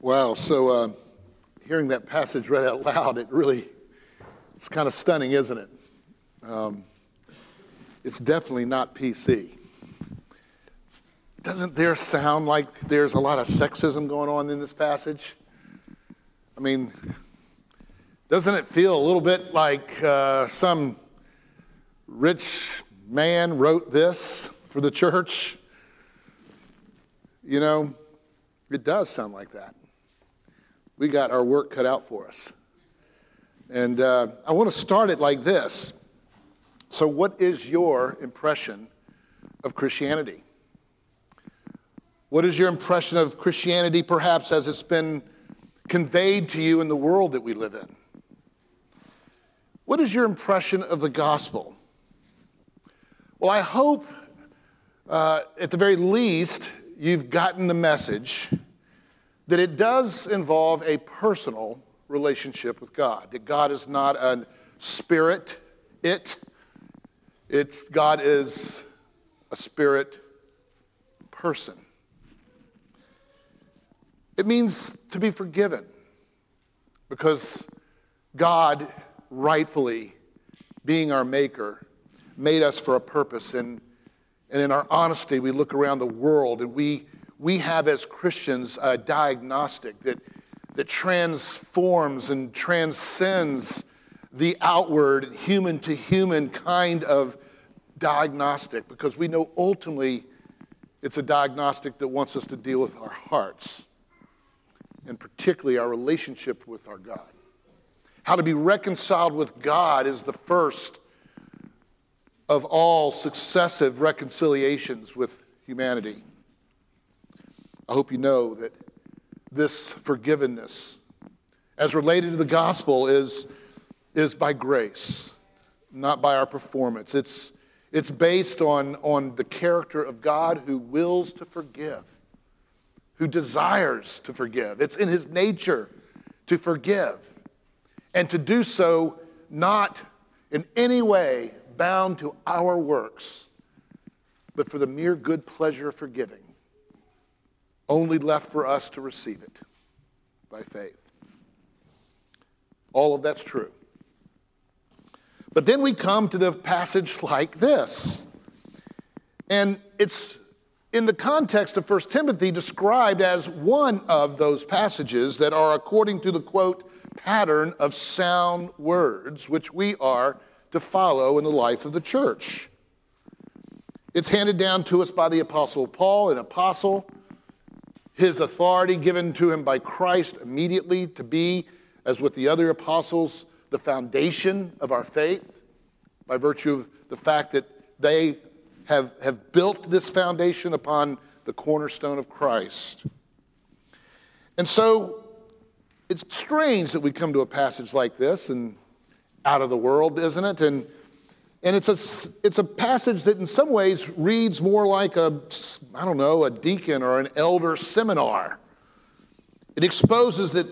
Wow. So, uh, hearing that passage read out loud, it really, it's kind of stunning, isn't it? Um, it's definitely not PC. Doesn't there sound like there's a lot of sexism going on in this passage? I mean, doesn't it feel a little bit like uh, some rich man wrote this for the church? You know, it does sound like that we got our work cut out for us. And uh, I want to start it like this. So, what is your impression of Christianity? What is your impression of Christianity, perhaps as it's been conveyed to you in the world that we live in? What is your impression of the gospel? Well, I hope uh, at the very least you've gotten the message that it does involve a personal relationship with God, that God is not a spirit, it, it's God is a spirit person. It means to be forgiven because God, rightfully being our maker, made us for a purpose. And, and in our honesty, we look around the world and we we have as Christians a diagnostic that, that transforms and transcends the outward, human to human kind of diagnostic because we know ultimately it's a diagnostic that wants us to deal with our hearts and particularly our relationship with our God. How to be reconciled with God is the first of all successive reconciliations with humanity. I hope you know that this forgiveness, as related to the gospel, is, is by grace, not by our performance. It's, it's based on, on the character of God who wills to forgive, who desires to forgive. It's in his nature to forgive, and to do so not in any way bound to our works, but for the mere good pleasure of forgiving only left for us to receive it by faith. All of that's true. But then we come to the passage like this. And it's in the context of 1 Timothy described as one of those passages that are according to the quote pattern of sound words which we are to follow in the life of the church. It's handed down to us by the apostle Paul, an apostle his authority given to him by Christ immediately to be, as with the other apostles, the foundation of our faith by virtue of the fact that they have, have built this foundation upon the cornerstone of Christ. And so it's strange that we come to a passage like this and out of the world, isn't it? And and it's a, it's a passage that in some ways reads more like a, I don't know, a deacon or an elder seminar. It exposes that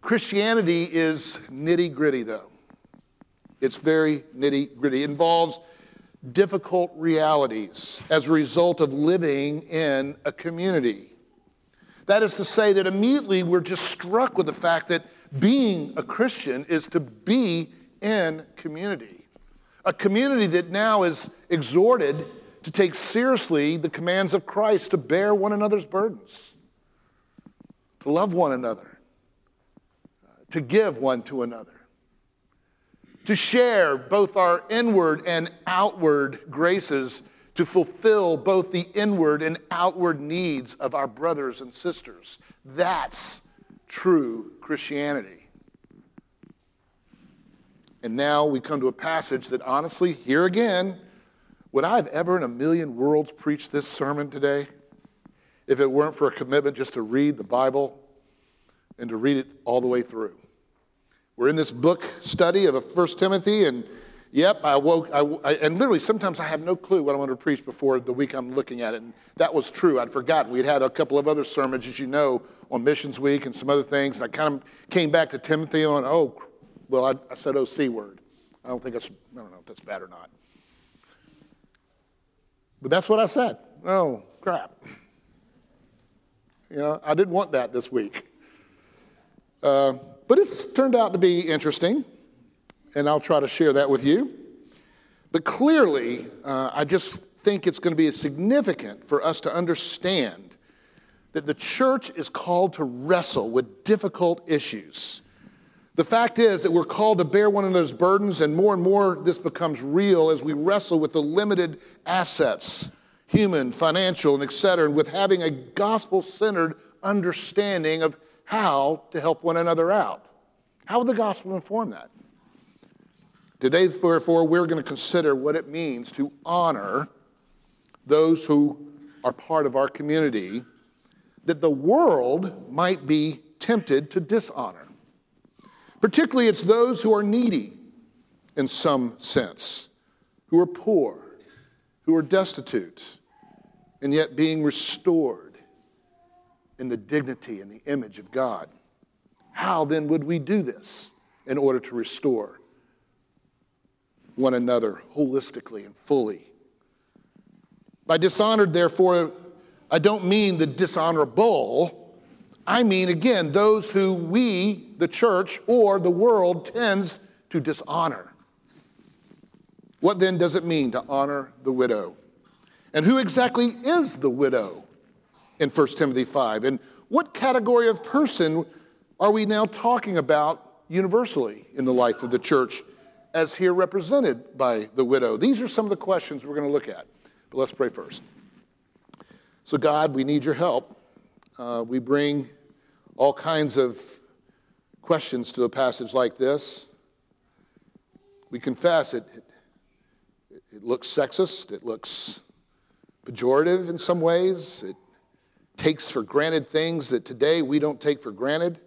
Christianity is nitty gritty, though. It's very nitty gritty. It involves difficult realities as a result of living in a community. That is to say, that immediately we're just struck with the fact that being a Christian is to be in community a community that now is exhorted to take seriously the commands of Christ to bear one another's burdens, to love one another, uh, to give one to another, to share both our inward and outward graces to fulfill both the inward and outward needs of our brothers and sisters. That's true Christianity. And now we come to a passage that honestly, here again, would I have ever in a million worlds preached this sermon today if it weren't for a commitment just to read the Bible and to read it all the way through? We're in this book study of First Timothy, and yep, I woke, I, I, and literally sometimes I have no clue what I want to preach before the week I'm looking at it. And that was true. I'd forgotten. We'd had a couple of other sermons, as you know, on Missions Week and some other things. And I kind of came back to Timothy on, oh, well, I, I said, OC word. I don't think I don't know if that's bad or not. But that's what I said. Oh, crap. You know, I didn't want that this week. Uh, but it's turned out to be interesting, and I'll try to share that with you. But clearly, uh, I just think it's going to be significant for us to understand that the church is called to wrestle with difficult issues. The fact is that we're called to bear one another's burdens, and more and more this becomes real as we wrestle with the limited assets, human, financial, and et cetera, and with having a gospel centered understanding of how to help one another out. How would the gospel inform that? Today, therefore, we're going to consider what it means to honor those who are part of our community that the world might be tempted to dishonor. Particularly, it's those who are needy in some sense, who are poor, who are destitute, and yet being restored in the dignity and the image of God. How then would we do this in order to restore one another holistically and fully? By dishonored, therefore, I don't mean the dishonorable. I mean, again, those who we, the church, or the world tends to dishonor. What then does it mean to honor the widow? And who exactly is the widow in 1 Timothy 5? And what category of person are we now talking about universally in the life of the church as here represented by the widow? These are some of the questions we're going to look at. But let's pray first. So, God, we need your help. Uh, we bring all kinds of questions to a passage like this. We confess it, it, it looks sexist, it looks pejorative in some ways, it takes for granted things that today we don't take for granted.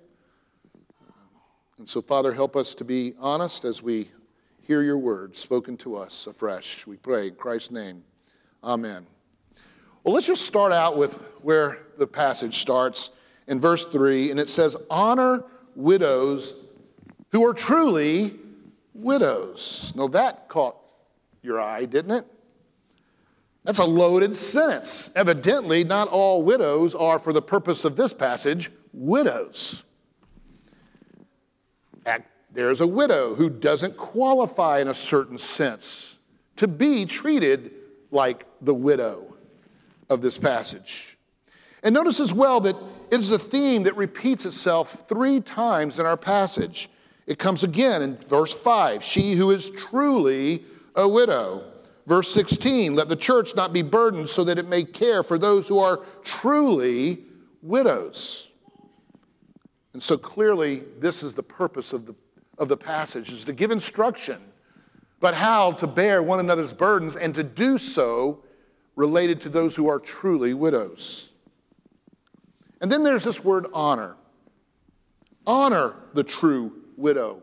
And so, Father, help us to be honest as we hear your word spoken to us afresh. We pray in Christ's name. Amen. Well, let's just start out with where the passage starts in verse 3, and it says, Honor widows who are truly widows. Now, that caught your eye, didn't it? That's a loaded sentence. Evidently, not all widows are, for the purpose of this passage, widows. There's a widow who doesn't qualify in a certain sense to be treated like the widow of this passage. And notice as well that it is a theme that repeats itself three times in our passage. It comes again in verse 5 she who is truly a widow. Verse 16 let the church not be burdened so that it may care for those who are truly widows. And so clearly, this is the purpose of the, of the passage is to give instruction, but how to bear one another's burdens and to do so related to those who are truly widows. And then there's this word honor. Honor the true widow.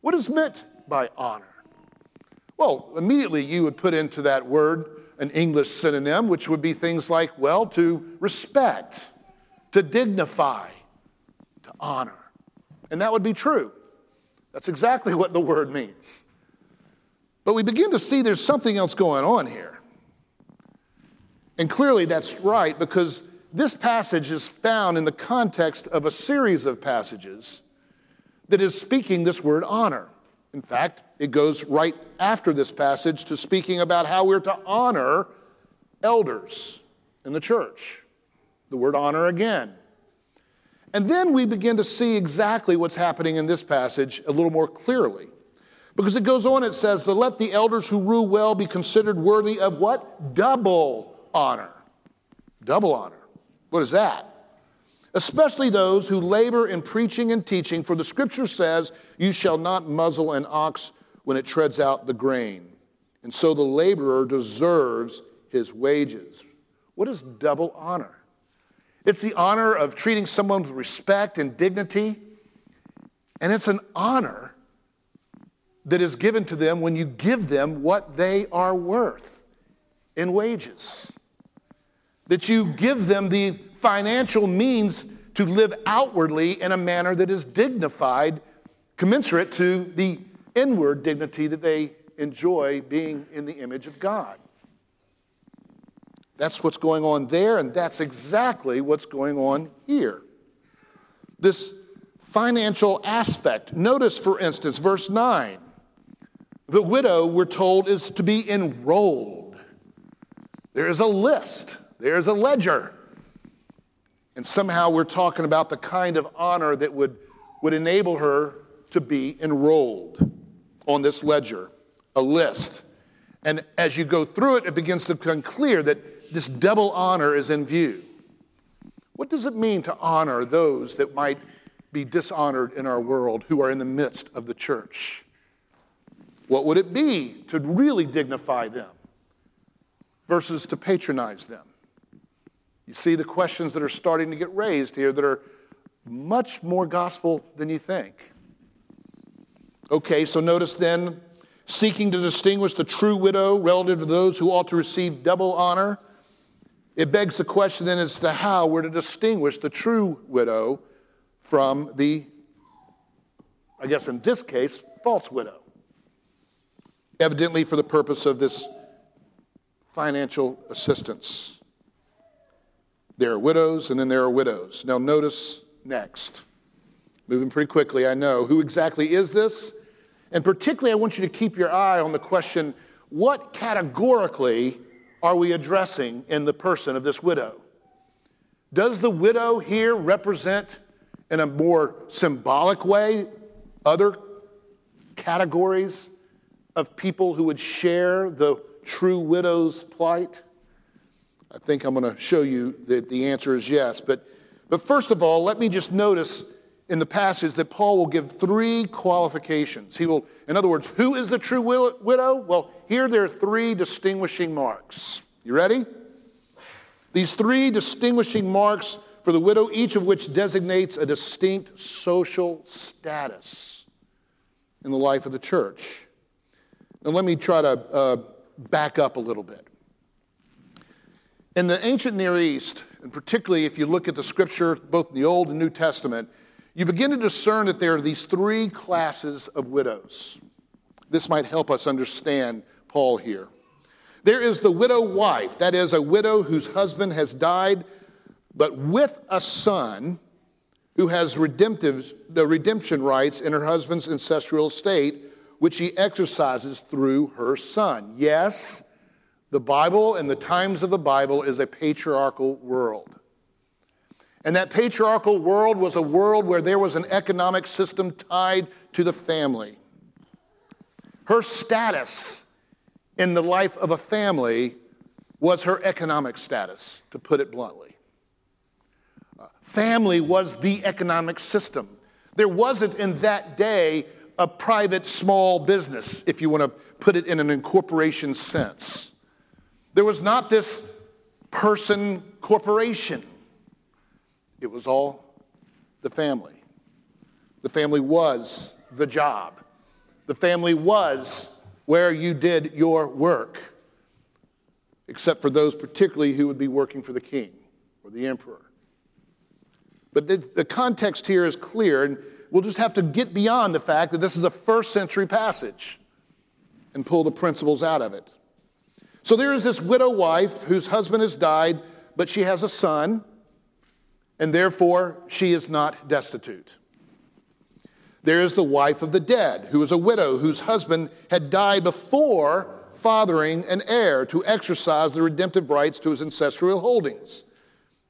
What is meant by honor? Well, immediately you would put into that word an English synonym, which would be things like, well, to respect, to dignify, to honor. And that would be true. That's exactly what the word means. But we begin to see there's something else going on here. And clearly that's right because this passage is found in the context of a series of passages that is speaking this word honor. In fact, it goes right after this passage to speaking about how we're to honor elders in the church. The word honor again. And then we begin to see exactly what's happening in this passage a little more clearly. Because it goes on, it says, to let the elders who rule well be considered worthy of what? Double honor. Double honor. What is that? Especially those who labor in preaching and teaching, for the scripture says, You shall not muzzle an ox when it treads out the grain. And so the laborer deserves his wages. What is double honor? It's the honor of treating someone with respect and dignity, and it's an honor that is given to them when you give them what they are worth in wages that you give them the financial means to live outwardly in a manner that is dignified, commensurate to the inward dignity that they enjoy being in the image of God. That's what's going on there, and that's exactly what's going on here. This financial aspect. Notice, for instance, verse 9. The widow, we're told, is to be enrolled. There is a list, there is a ledger. And somehow we're talking about the kind of honor that would, would enable her to be enrolled on this ledger, a list. And as you go through it, it begins to become clear that this double honor is in view. What does it mean to honor those that might be dishonored in our world who are in the midst of the church? What would it be to really dignify them versus to patronize them? You see the questions that are starting to get raised here that are much more gospel than you think. Okay, so notice then, seeking to distinguish the true widow relative to those who ought to receive double honor. It begs the question then as to how we're to distinguish the true widow from the, I guess in this case, false widow. Evidently, for the purpose of this financial assistance. There are widows, and then there are widows. Now, notice next, moving pretty quickly, I know. Who exactly is this? And particularly, I want you to keep your eye on the question what categorically are we addressing in the person of this widow? Does the widow here represent, in a more symbolic way, other categories of people who would share the true widow's plight? I think I'm going to show you that the answer is yes. But, but first of all, let me just notice in the passage that Paul will give three qualifications. He will, in other words, who is the true widow? Well, here there are three distinguishing marks. You ready? These three distinguishing marks for the widow, each of which designates a distinct social status in the life of the church. Now, let me try to uh, back up a little bit. In the ancient Near East, and particularly if you look at the scripture, both in the Old and New Testament, you begin to discern that there are these three classes of widows. This might help us understand Paul here. There is the widow wife, that is, a widow whose husband has died, but with a son who has redemptive, the redemption rights in her husband's ancestral estate, which she exercises through her son. Yes, the Bible and the times of the Bible is a patriarchal world. And that patriarchal world was a world where there was an economic system tied to the family. Her status in the life of a family was her economic status, to put it bluntly. Uh, family was the economic system. There wasn't in that day a private small business, if you want to put it in an incorporation sense. There was not this person corporation, it was all the family. The family was the job, the family was where you did your work, except for those particularly who would be working for the king or the emperor. But the, the context here is clear, and we'll just have to get beyond the fact that this is a first century passage and pull the principles out of it. So there is this widow wife whose husband has died, but she has a son, and therefore she is not destitute. There is the wife of the dead, who is a widow whose husband had died before fathering an heir to exercise the redemptive rights to his ancestral holdings.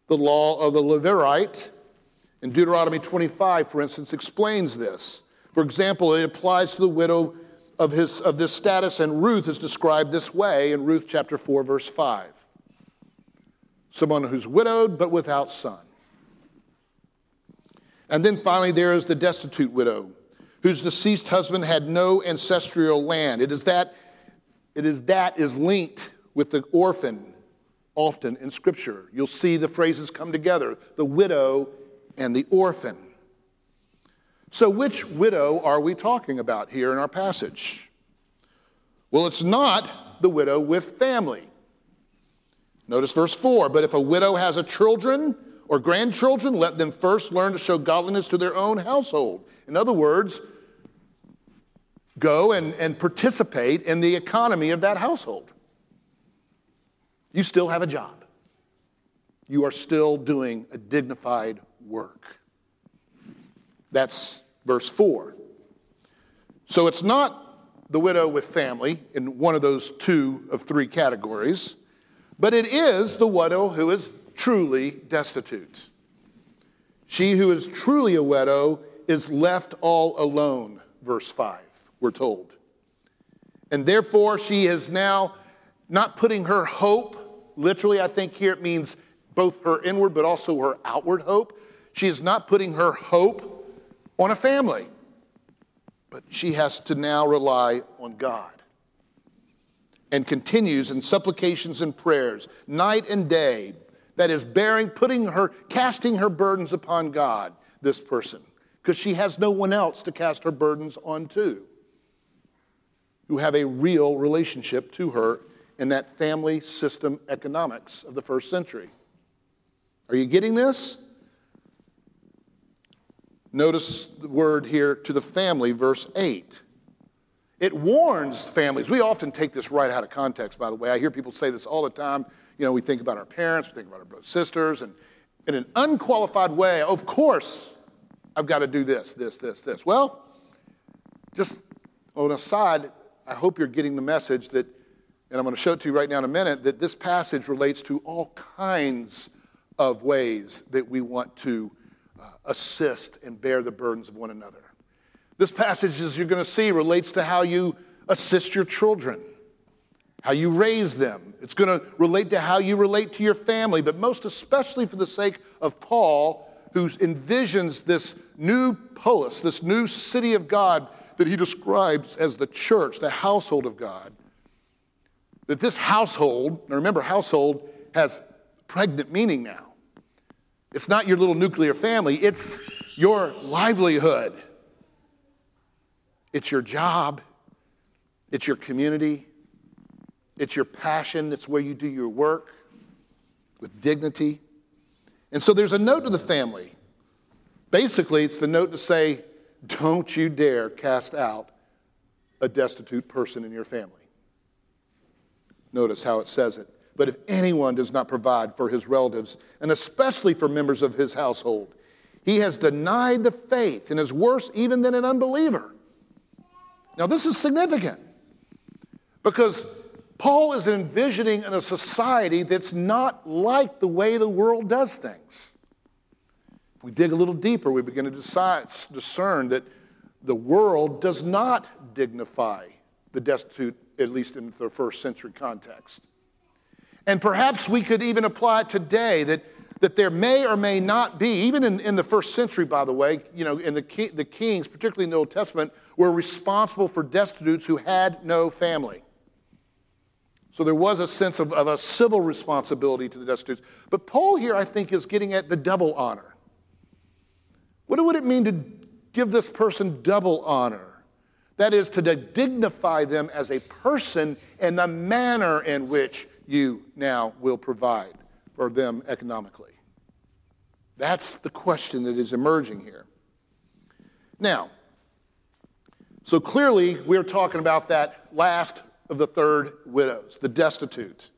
The law of the Levirate in Deuteronomy 25, for instance, explains this. For example, it applies to the widow of, his, of this status, and Ruth is described this way in Ruth chapter 4, verse 5. Someone who's widowed but without son. And then finally, there is the destitute widow, whose deceased husband had no ancestral land. It is that, it is that is linked with the orphan often in Scripture. You'll see the phrases come together the widow and the orphan. So, which widow are we talking about here in our passage? Well, it's not the widow with family. Notice verse 4 But if a widow has a children or grandchildren, let them first learn to show godliness to their own household. In other words, go and, and participate in the economy of that household. You still have a job, you are still doing a dignified work. That's verse 4. So it's not the widow with family in one of those two of three categories, but it is the widow who is truly destitute. She who is truly a widow is left all alone, verse 5, we're told. And therefore, she is now not putting her hope, literally, I think here it means both her inward but also her outward hope. She is not putting her hope on a family, but she has to now rely on God. And continues in supplications and prayers, night and day, that is bearing, putting her, casting her burdens upon God, this person, because she has no one else to cast her burdens on to, who have a real relationship to her in that family system economics of the first century. Are you getting this? Notice the word here to the family, verse 8. It warns families. We often take this right out of context, by the way. I hear people say this all the time. You know, we think about our parents, we think about our brothers sisters, and in an unqualified way, of course, I've got to do this, this, this, this. Well, just on a side, I hope you're getting the message that, and I'm going to show it to you right now in a minute, that this passage relates to all kinds of ways that we want to Uh, assist and bear the burdens of one another. This passage, as you're going to see, relates to how you assist your children, how you raise them. It's going to relate to how you relate to your family, but most especially for the sake of Paul, who envisions this new polis, this new city of God that he describes as the church, the household of God. That this household, now remember, household has pregnant meaning now. It's not your little nuclear family, it's your livelihood. It's your job, it's your community, it's your passion, it's where you do your work with dignity. And so there's a note to the family. Basically, it's the note to say, don't you dare cast out a destitute person in your family. Notice how it says it. But if anyone does not provide for his relatives, and especially for members of his household, he has denied the faith and is worse even than an unbeliever. Now, this is significant because Paul is envisioning in a society that's not like the way the world does things. If we dig a little deeper, we begin to decide, discern that the world does not dignify the destitute, at least in the first century context. And perhaps we could even apply it today that, that there may or may not be, even in, in the first century, by the way, you know, in the, the kings, particularly in the Old Testament, were responsible for destitutes who had no family. So there was a sense of, of a civil responsibility to the destitutes. But Paul here, I think, is getting at the double honor. What would it mean to give this person double honor? That is, to dignify them as a person in the manner in which you now will provide for them economically? That's the question that is emerging here. Now, so clearly we're talking about that last of the third widows, the destitute.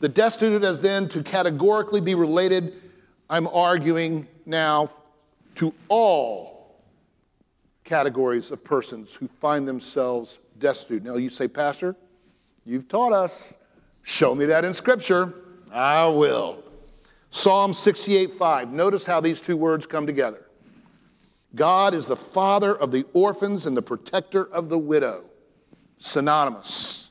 The destitute as then to categorically be related, I'm arguing now, to all categories of persons who find themselves destitute. Now you say, Pastor, you've taught us Show me that in Scripture. I will. Psalm 68 5. Notice how these two words come together. God is the father of the orphans and the protector of the widow. Synonymous.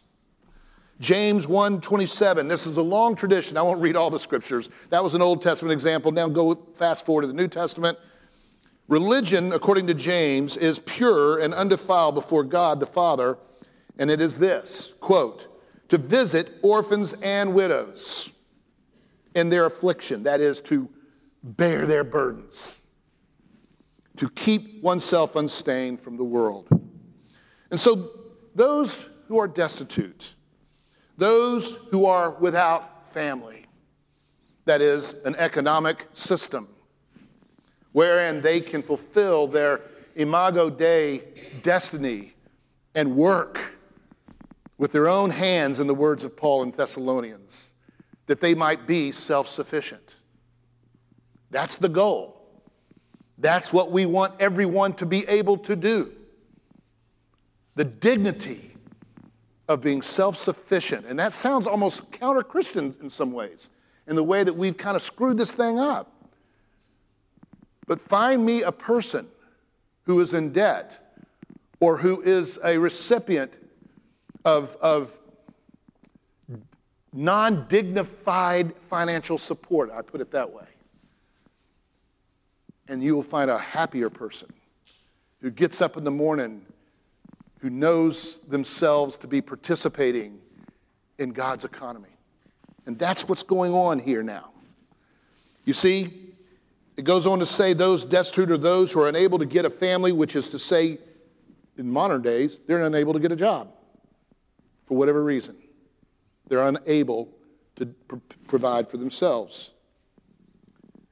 James 1:27. This is a long tradition. I won't read all the scriptures. That was an Old Testament example. Now go fast forward to the New Testament. Religion, according to James, is pure and undefiled before God the Father, and it is this, quote, to visit orphans and widows in their affliction, that is, to bear their burdens, to keep oneself unstained from the world. And so, those who are destitute, those who are without family, that is, an economic system wherein they can fulfill their imago Dei destiny and work with their own hands, in the words of Paul in Thessalonians, that they might be self sufficient. That's the goal. That's what we want everyone to be able to do. The dignity of being self sufficient. And that sounds almost counter Christian in some ways, in the way that we've kind of screwed this thing up. But find me a person who is in debt or who is a recipient of, of non dignified financial support, I put it that way. And you will find a happier person who gets up in the morning, who knows themselves to be participating in God's economy. And that's what's going on here now. You see, it goes on to say those destitute are those who are unable to get a family, which is to say, in modern days, they're unable to get a job for whatever reason. They're unable to pr- provide for themselves.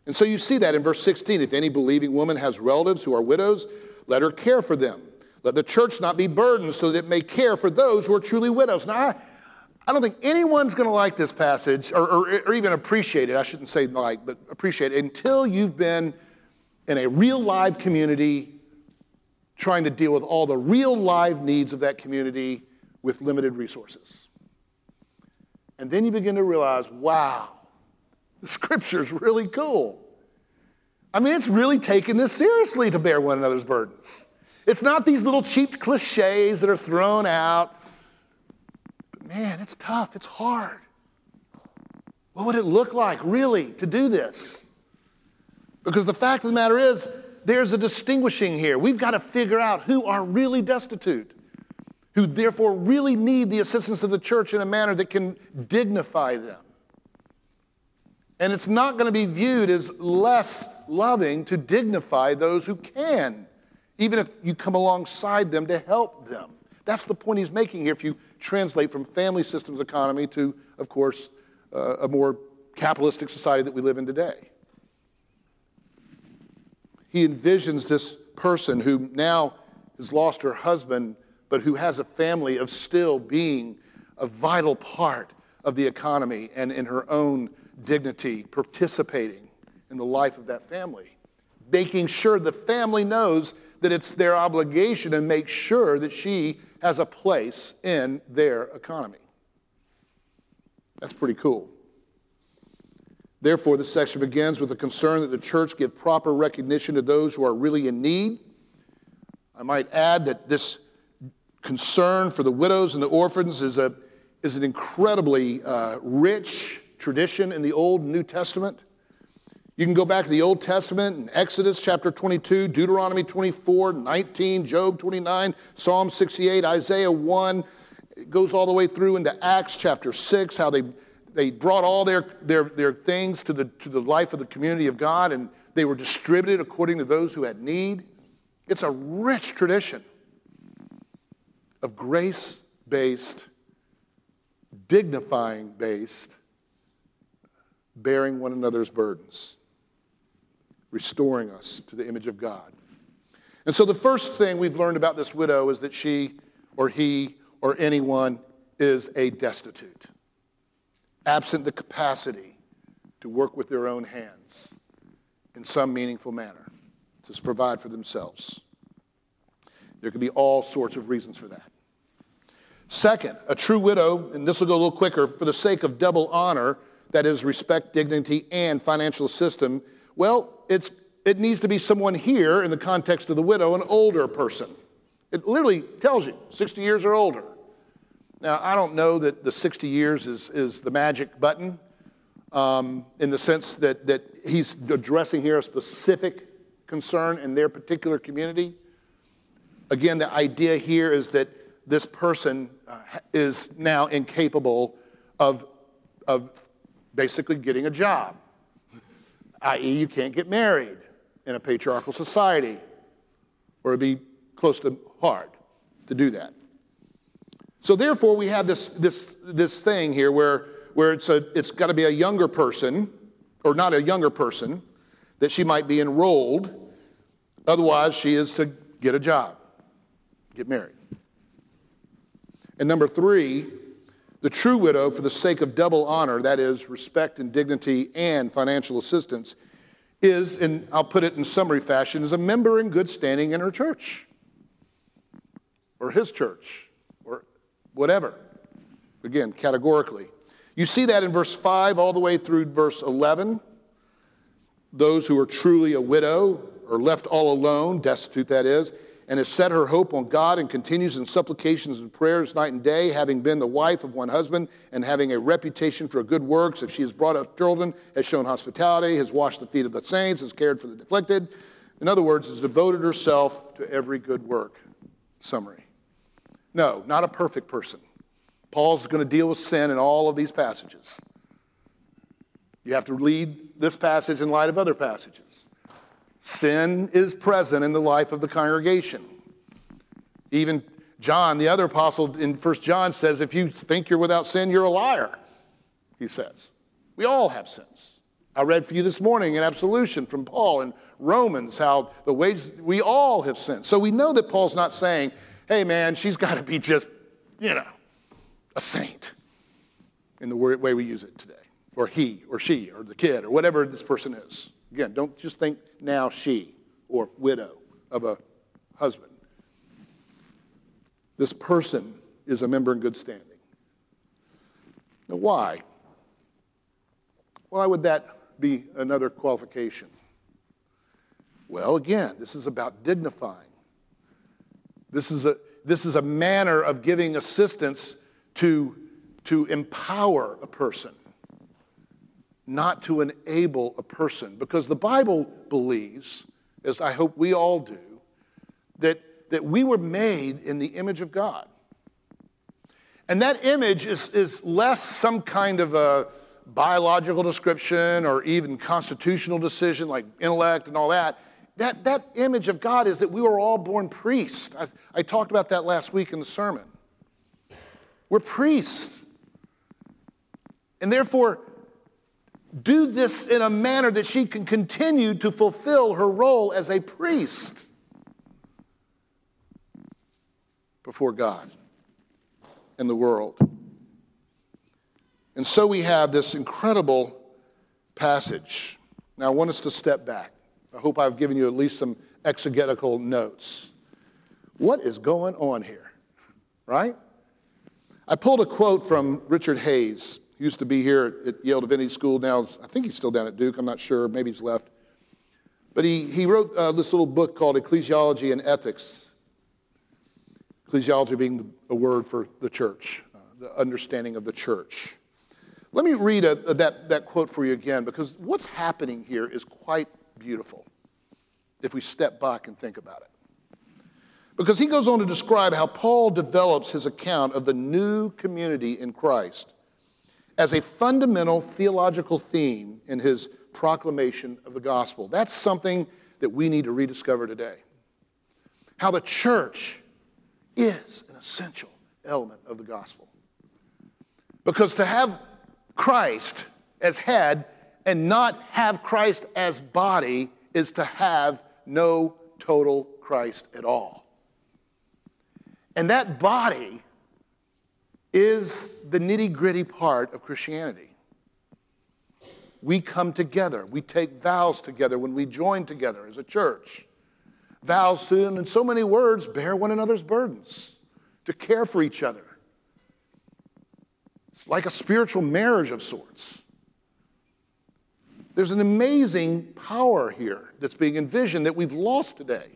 And so you see that in verse 16. If any believing woman has relatives who are widows, let her care for them. Let the church not be burdened so that it may care for those who are truly widows. Now, I, I don't think anyone's going to like this passage or, or, or, even appreciate it. I shouldn't say like, but appreciate it until you've been in a real live community trying to deal with all the real live needs of that community with limited resources. And then you begin to realize, wow, the scripture is really cool. I mean, it's really taking this seriously to bear one another's burdens. It's not these little cheap cliches that are thrown out But man, it's tough, it's hard. What would it look like, really, to do this? Because the fact of the matter is, there's a distinguishing here. We've got to figure out who are really destitute, who therefore really need the assistance of the church in a manner that can dignify them. And it's not going to be viewed as less loving to dignify those who can, even if you come alongside them to help them. That's the point he's making here. If you translate from family systems economy to, of course, uh, a more capitalistic society that we live in today. He envisions this person who now has lost her husband, but who has a family of still being a vital part of the economy and in her own dignity, participating in the life of that family, making sure the family knows that it's their obligation and make sure that she has a place in their economy. That's pretty cool. Therefore, this section begins with a concern that the church give proper recognition to those who are really in need. I might add that this concern for the widows and the orphans is, a, is an incredibly uh, rich tradition in the Old and New Testament. You can go back to the Old Testament in Exodus chapter 22, Deuteronomy 24, 19, Job 29, Psalm 68, Isaiah 1. It goes all the way through into Acts chapter 6, how they, they brought all their, their, their things to the, to the life of the community of God and they were distributed according to those who had need. It's a rich tradition of grace based, dignifying based, bearing one another's burdens restoring us to the image of God. And so the first thing we've learned about this widow is that she or he or anyone is a destitute, absent the capacity to work with their own hands in some meaningful manner, to provide for themselves. There could be all sorts of reasons for that. Second, a true widow, and this will go a little quicker, for the sake of double honor, that is, respect, dignity, and financial system, well, it's, it needs to be someone here in the context of the widow, an older person. It literally tells you 60 years or older. Now, I don't know that the 60 years is, is the magic button um, in the sense that, that he's addressing here a specific concern in their particular community. Again, the idea here is that this person uh, is now incapable of, of basically getting a job i.e., you can't get married in a patriarchal society, or it'd be close to hard to do that. So therefore, we have this, this, this thing here where, where it's, a, it's got to be a younger person, or not a younger person, that she might be enrolled. Otherwise, she is to get a job, get married. And number three, the true widow, for the sake of double honor, that is, respect and dignity and financial assistance, is, and I'll put it in summary fashion, is a member in good standing in her church or his church or whatever. Again, categorically. You see that in verse 5 all the way through verse 11. Those who are truly a widow or left all alone, destitute that is, and has set her hope on God and continues in supplications and prayers night and day, having been the wife of one husband and having a reputation for good works. If she has brought up children, has shown hospitality, has washed the feet of the saints, has cared for the afflicted. In other words, has devoted herself to every good work. Summary. No, not a perfect person. Paul's going to deal with sin in all of these passages. You have to read this passage in light of other passages. Sin is present in the life of the congregation. Even John, the other apostle in 1 John, says, If you think you're without sin, you're a liar, he says. We all have sins. I read for you this morning an absolution from Paul in Romans, how the wages, we all have sinned. So we know that Paul's not saying, hey man, she's got to be just, you know, a saint in the way we use it today, or he, or she, or the kid, or whatever this person is. Again, don't just think now she or widow of a husband. This person is a member in good standing. Now, why? Why would that be another qualification? Well, again, this is about dignifying. This is a, this is a manner of giving assistance to, to empower a person not to enable a person. Because the Bible believes, as I hope we all do, that, that we were made in the image of God. And that image is, is less some kind of a biological description or even constitutional decision like intellect and all that. That, that image of God is that we were all born priests. I, I talked about that last week in the sermon. We're priests. And therefore, do this in a manner that she can continue to fulfill her role as a priest before God and the world. And so we have this incredible passage. Now, I want us to step back. I hope I've given you at least some exegetical notes. What is going on here? Right? I pulled a quote from Richard Hays used to be here at Yale Divinity School. Now, I think he's still down at Duke. I'm not sure. Maybe he's left. But he, he wrote uh, this little book called Ecclesiology and Ethics. Ecclesiology being a word for the church, uh, the understanding of the church. Let me read a, a, that, that quote for you again because what's happening here is quite beautiful if we step back and think about it. Because he goes on to describe how Paul develops his account of the new community in Christ as a fundamental theological theme in his proclamation of the gospel. That's something that we need to rediscover today. How the church is an essential element of the gospel. Because to have Christ as head and not have Christ as body is to have no total Christ at all. And that body is the nitty gritty part of Christianity. We come together, we take vows together when we join together as a church. Vows to, in so many words, bear one another's burdens, to care for each other. It's like a spiritual marriage of sorts. There's an amazing power here that's being envisioned that we've lost today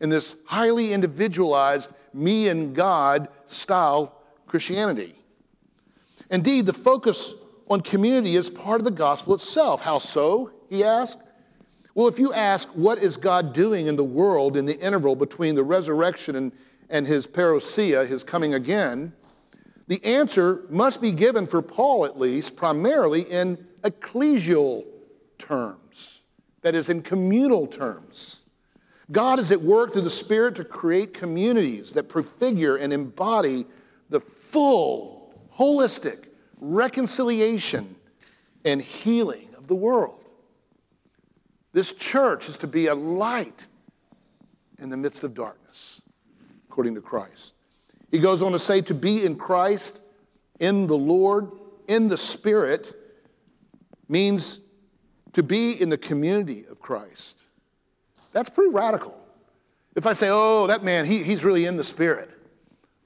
in this highly individualized, me and God style Christianity. Indeed, the focus on community is part of the gospel itself. How so? He asked. Well, if you ask, what is God doing in the world in the interval between the resurrection and, and his parousia, his coming again, the answer must be given for Paul at least, primarily in ecclesial terms, that is, in communal terms. God is at work through the Spirit to create communities that prefigure and embody the full, holistic reconciliation and healing of the world. This church is to be a light in the midst of darkness, according to Christ. He goes on to say to be in Christ, in the Lord, in the Spirit, means to be in the community of Christ. That's pretty radical. If I say, oh, that man, he, he's really in the spirit.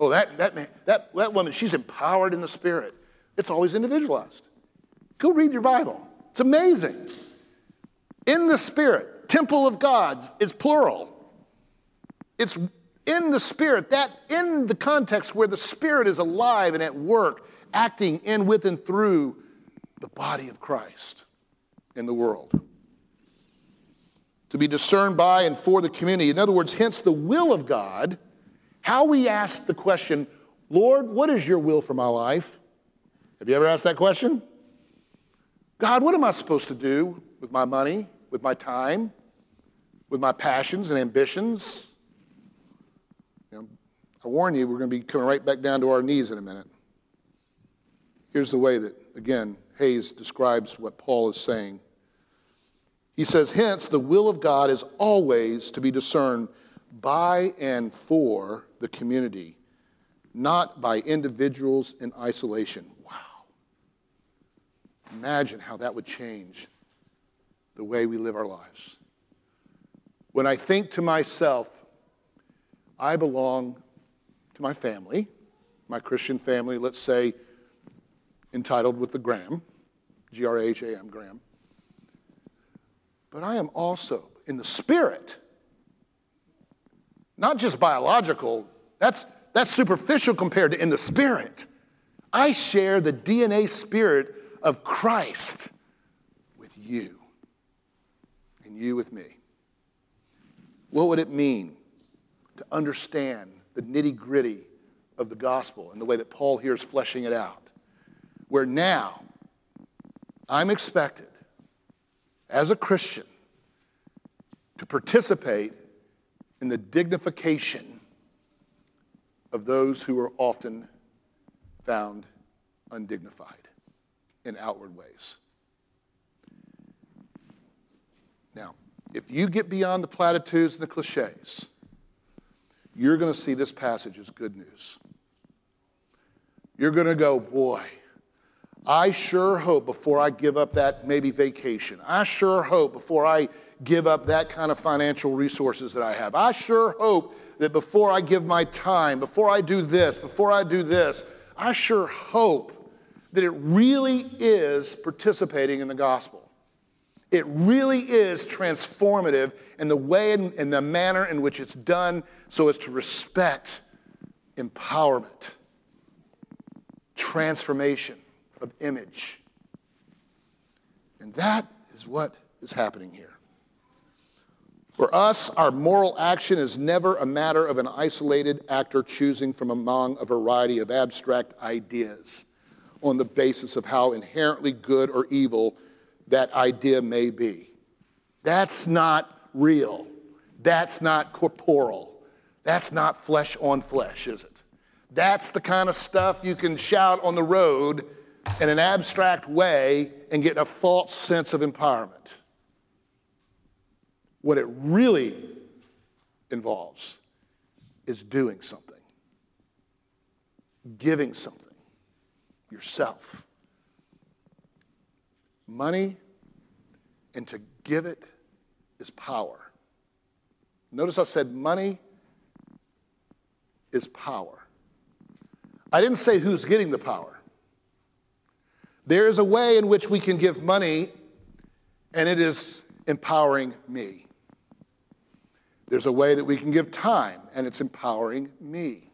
Oh, that, that man, that, that woman, she's empowered in the spirit. It's always individualized. Go read your Bible. It's amazing. In the spirit, temple of God's is plural. It's in the spirit, that in the context where the spirit is alive and at work, acting in, with, and through the body of Christ in the world. To be discerned by and for the community. In other words, hence the will of God. How we ask the question, Lord, what is your will for my life? Have you ever asked that question? God, what am I supposed to do with my money, with my time, with my passions and ambitions? You know, I warn you, we're going to be coming right back down to our knees in a minute. Here's the way that, again, Hays describes what Paul is saying. He says, Hence, the will of God is always to be discerned by and for the community, not by individuals in isolation. Wow. Imagine how that would change the way we live our lives. When I think to myself, I belong to my family, my Christian family, let's say entitled with the Graham, G R H A M, Graham. But I am also in the spirit, not just biological, that's, that's superficial compared to in the spirit. I share the DNA spirit of Christ with you and you with me. What would it mean to understand the nitty gritty of the gospel and the way that Paul here is fleshing it out? where now I'm expected as a Christian to participate in the dignification of those who are often found undignified in outward ways. Now, if you get beyond the platitudes and the cliches, you're going to see this passage as good news. You're going to go, boy, I sure hope before I give up that maybe vacation, I sure hope before I give up that kind of financial resources that I have, I sure hope that before I give my time, before I do this, before I do this, I sure hope that it really is participating in the gospel. It really is transformative in the way and the manner in which it's done so as to respect empowerment, transformation of image. And that is what is happening here. For us, our moral action is never a matter of an isolated actor choosing from among a variety of abstract ideas on the basis of how inherently good or evil that idea may be. That's not real. That's not corporal. That's not flesh on flesh, is it? That's the kind of stuff you can shout on the road in an abstract way and get a false sense of empowerment. What it really involves is doing something, giving something, yourself. Money and to give it is power. Notice I said money is power. I didn't say who's getting the power. There is a way in which we can give money, and it is empowering me. There's a way that we can give time, and it's empowering me.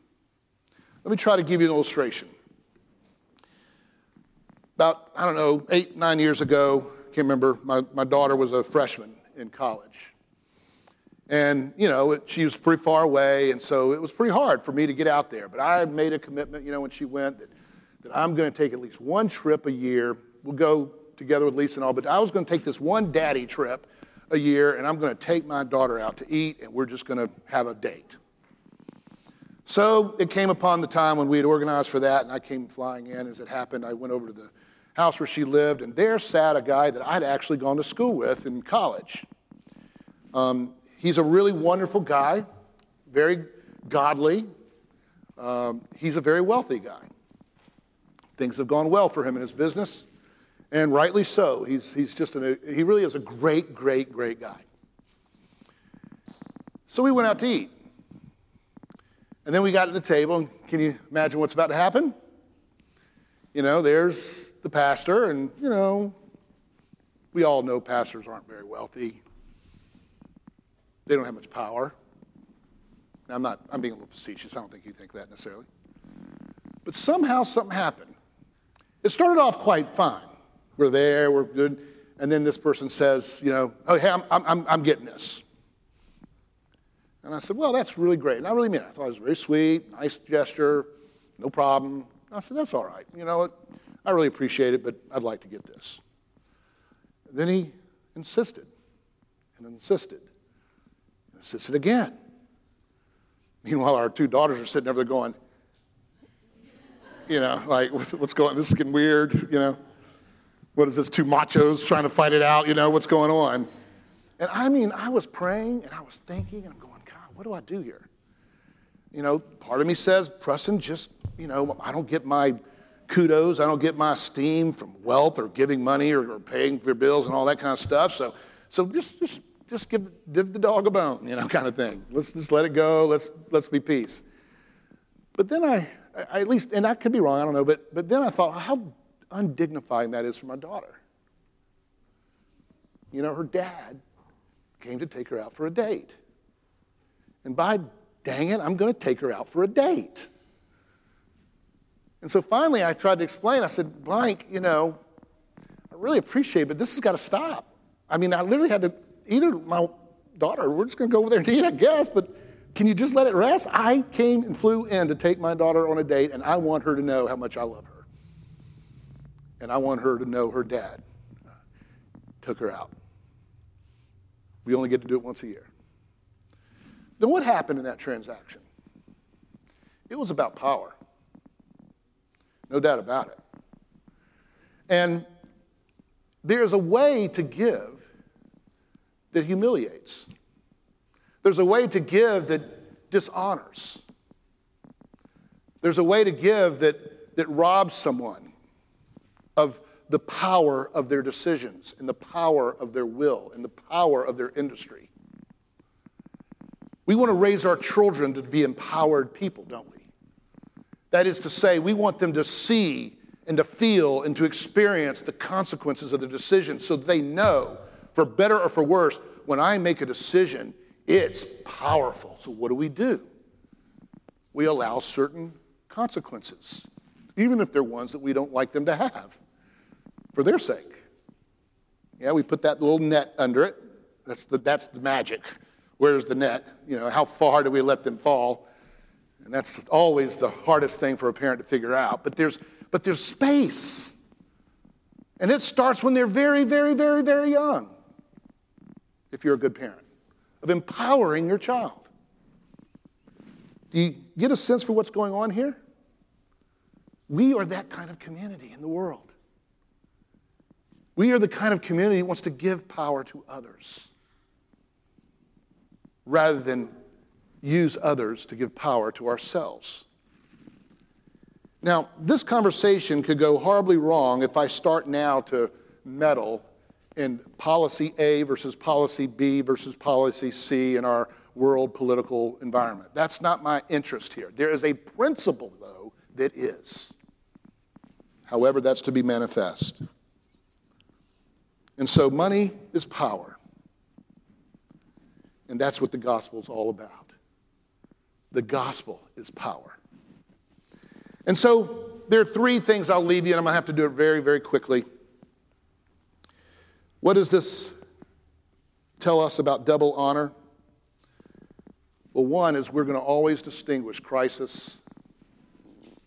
Let me try to give you an illustration. About, I don't know, eight, nine years ago, I can't remember, my, my daughter was a freshman in college. And, you know, it, she was pretty far away, and so it was pretty hard for me to get out there. But I made a commitment, you know, when she went, that that I'm going to take at least one trip a year. We'll go together with Lisa and all, but I was going to take this one daddy trip a year, and I'm going to take my daughter out to eat, and we're just going to have a date. So it came upon the time when we had organized for that, and I came flying in. As it happened, I went over to the house where she lived, and there sat a guy that I'd actually gone to school with in college. Um, he's a really wonderful guy, very godly. Um, he's a very wealthy guy. Things have gone well for him in his business. And rightly so. He's, he's just an, he really is a great, great, great guy. So we went out to eat. And then we got to the table, and can you imagine what's about to happen? You know, there's the pastor, and, you know, we all know pastors aren't very wealthy. They don't have much power. Now, I'm not, I'm being a little facetious. I don't think you think that necessarily. But somehow something happened. It started off quite fine. We're there, we're good. And then this person says, you know, oh, hey, I'm, I'm, I'm getting this. And I said, well, that's really great. And I really mean it. I thought it was very sweet, nice gesture, no problem. I said, that's all right. You know? I really appreciate it, but I'd like to get this. Then he insisted and insisted and insisted again. Meanwhile, our two daughters are sitting over there going, you know, like, what's going on? This is getting weird, you know. What is this, two machos trying to fight it out, you know, what's going on? And I mean, I was praying and I was thinking, and I'm going, God, what do I do here? You know, part of me says, Preston, just, you know, I don't get my kudos, I don't get my esteem from wealth or giving money or, or paying for bills and all that kind of stuff. So, so just, just, just give, give the dog a bone, you know, kind of thing. Let's just let it go. Let's, let's be peace. But then I, I, at least, and I could be wrong, I don't know, but, but then I thought, how undignifying that is for my daughter. You know, her dad came to take her out for a date. And by dang it, I'm going to take her out for a date. And so finally, I tried to explain. I said, Blank, you know, I really appreciate it, but this has got to stop. I mean, I literally had to, either my daughter, we're just going to go over there and eat, I guess, but can you just let it rest? I came and flew in to take my daughter on a date, and I want her to know how much I love her. And I want her to know her dad uh, took her out. We only get to do it once a year. Then what happened in that transaction? It was about power. No doubt about it. And there's a way to give that humiliates. There's a way to give that dishonors. There's a way to give that, that robs someone of the power of their decisions and the power of their will and the power of their industry. We want to raise our children to be empowered people, don't we? That is to say, we want them to see and to feel and to experience the consequences of their decisions so they know, for better or for worse, when I make a decision, it's powerful. So, what do we do? We allow certain consequences, even if they're ones that we don't like them to have, for their sake. Yeah, we put that little net under it. That's the, that's the magic. Where's the net? You know, how far do we let them fall? And that's always the hardest thing for a parent to figure out. But there's, but there's space. And it starts when they're very, very, very, very young, if you're a good parent of empowering your child. Do you get a sense for what's going on here? We are that kind of community in the world. We are the kind of community that wants to give power to others rather than use others to give power to ourselves. Now, this conversation could go horribly wrong if I start now to meddle in policy A versus policy B versus policy C in our world political environment. That's not my interest here. There is a principle, though, that is. However, that's to be manifest. And so, money is power. And that's what the gospel is all about. The gospel is power. And so, there are three things I'll leave you, and I'm going to have to do it very, very quickly. What does this tell us about double honor? Well, one is we're going to always distinguish crisis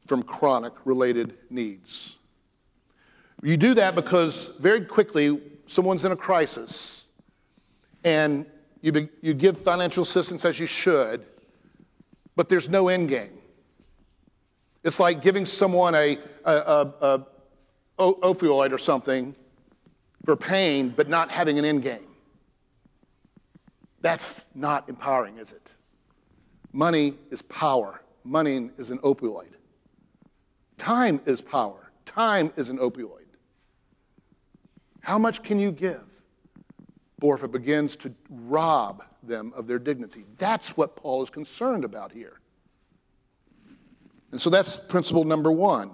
from chronic related needs. You do that because very quickly someone's in a crisis and you, be, you give financial assistance as you should, but there's no end game. It's like giving someone a, a, a, a opioid or something for pain, but not having an end game. That's not empowering, is it? Money is power. Money is an opioid. Time is power. Time is an opioid. How much can you give? Or if it begins to rob them of their dignity. That's what Paul is concerned about here. And so that's principle number one.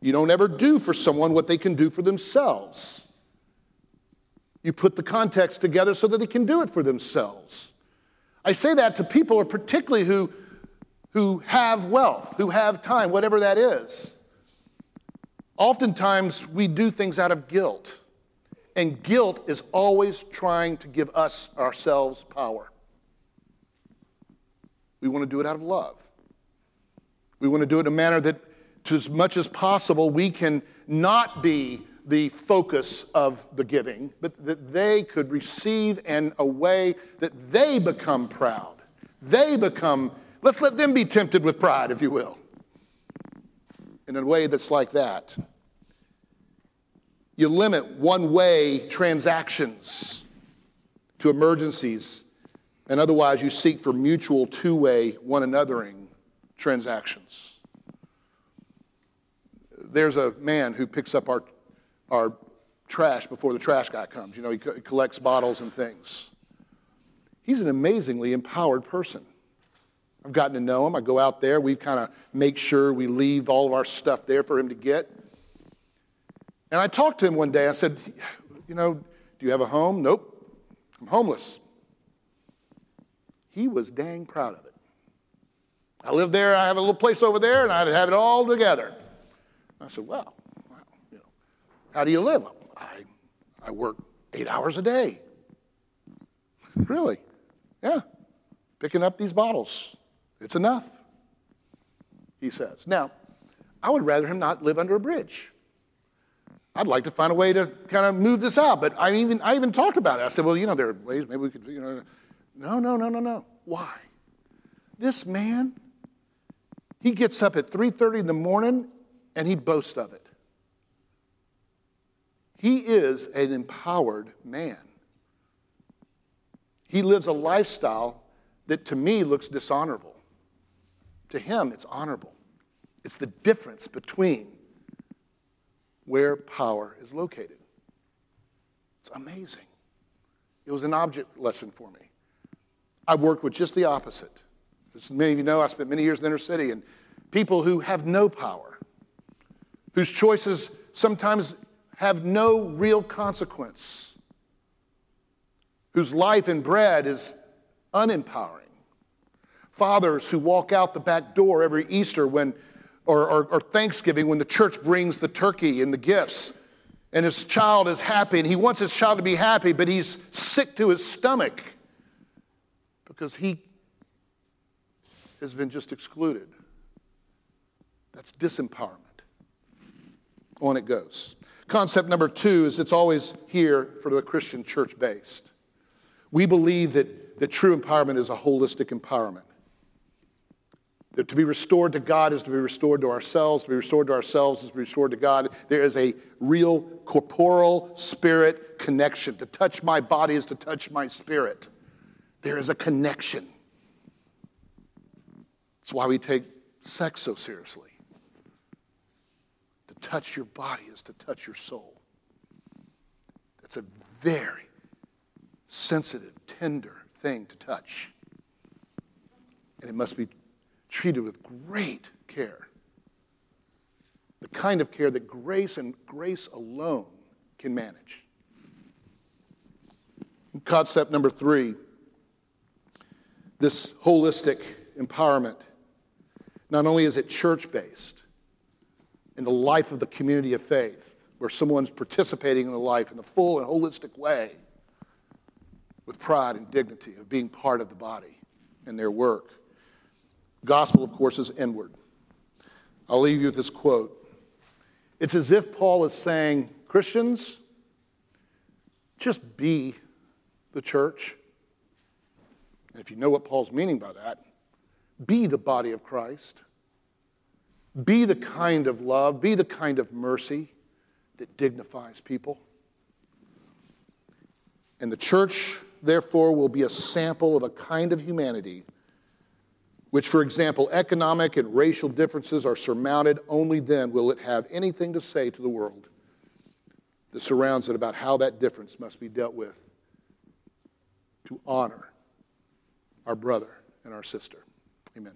You don't ever do for someone what they can do for themselves. You put the context together so that they can do it for themselves. I say that to people, or particularly who, who have wealth, who have time, whatever that is. Oftentimes, we do things out of guilt, and guilt is always trying to give us ourselves power. We want to do it out of love. We want to do it in a manner that, to as much as possible, we can not be the focus of the giving, but that they could receive in a way that they become proud. They become, let's let them be tempted with pride, if you will, in a way that's like that. You limit one way transactions to emergencies, and otherwise you seek for mutual two way one anothering transactions. There's a man who picks up our, our trash before the trash guy comes. You know, he co- collects bottles and things. He's an amazingly empowered person. I've gotten to know him. I go out there. We kind of make sure we leave all of our stuff there for him to get. And I talked to him one day. I said, You know, do you have a home? Nope. I'm homeless. He was dang proud of it. I live there, I have a little place over there, and I'd have it all together. I said, Well, you know, how do you live? I, I work eight hours a day. really? Yeah. Picking up these bottles. It's enough, he says. Now, I would rather him not live under a bridge. I'd like to find a way to kind of move this out. But I even, I even talked about it. I said, well, you know, there are ways maybe we could, you know. No, no, no, no, no. Why? This man he gets up at 3:30 in the morning and he boasts of it. He is an empowered man. He lives a lifestyle that to me looks dishonorable. To him, it's honorable. It's the difference between where power is located. It's amazing. It was an object lesson for me. I worked with just the opposite. As many of you know, I spent many years in inner city, and people who have no power, whose choices sometimes have no real consequence, whose life and bread is unempowering. Fathers who walk out the back door every Easter when, or, or, or Thanksgiving when the church brings the turkey and the gifts, and his child is happy, and he wants his child to be happy, but he's sick to his stomach because he has been just excluded. That's disempowerment. On it goes. Concept number two is it's always here for the Christian church based. We believe that, that true empowerment is a holistic empowerment. That to be restored to God is to be restored to ourselves, to be restored to ourselves is to be restored to God. There is a real corporal spirit connection. To touch my body is to touch my spirit. There is a connection. That's why we take sex so seriously. To touch your body is to touch your soul. That's a very sensitive, tender thing to touch. And it must be treated with great care. The kind of care that grace and grace alone can manage. Concept number three this holistic empowerment not only is it church based in the life of the community of faith, where someone's participating in the life in a full and holistic way with pride and dignity of being part of the body and their work. Gospel, of course, is inward. I'll leave you with this quote. It's as if Paul is saying, Christians, just be the church. And if you know what Paul's meaning by that, be the body of Christ. Be the kind of love, be the kind of mercy that dignifies people. And the church, therefore, will be a sample of a kind of humanity which, for example, economic and racial differences are surmounted. Only then will it have anything to say to the world that surrounds it about how that difference must be dealt with to honor our brother and our sister. Amen.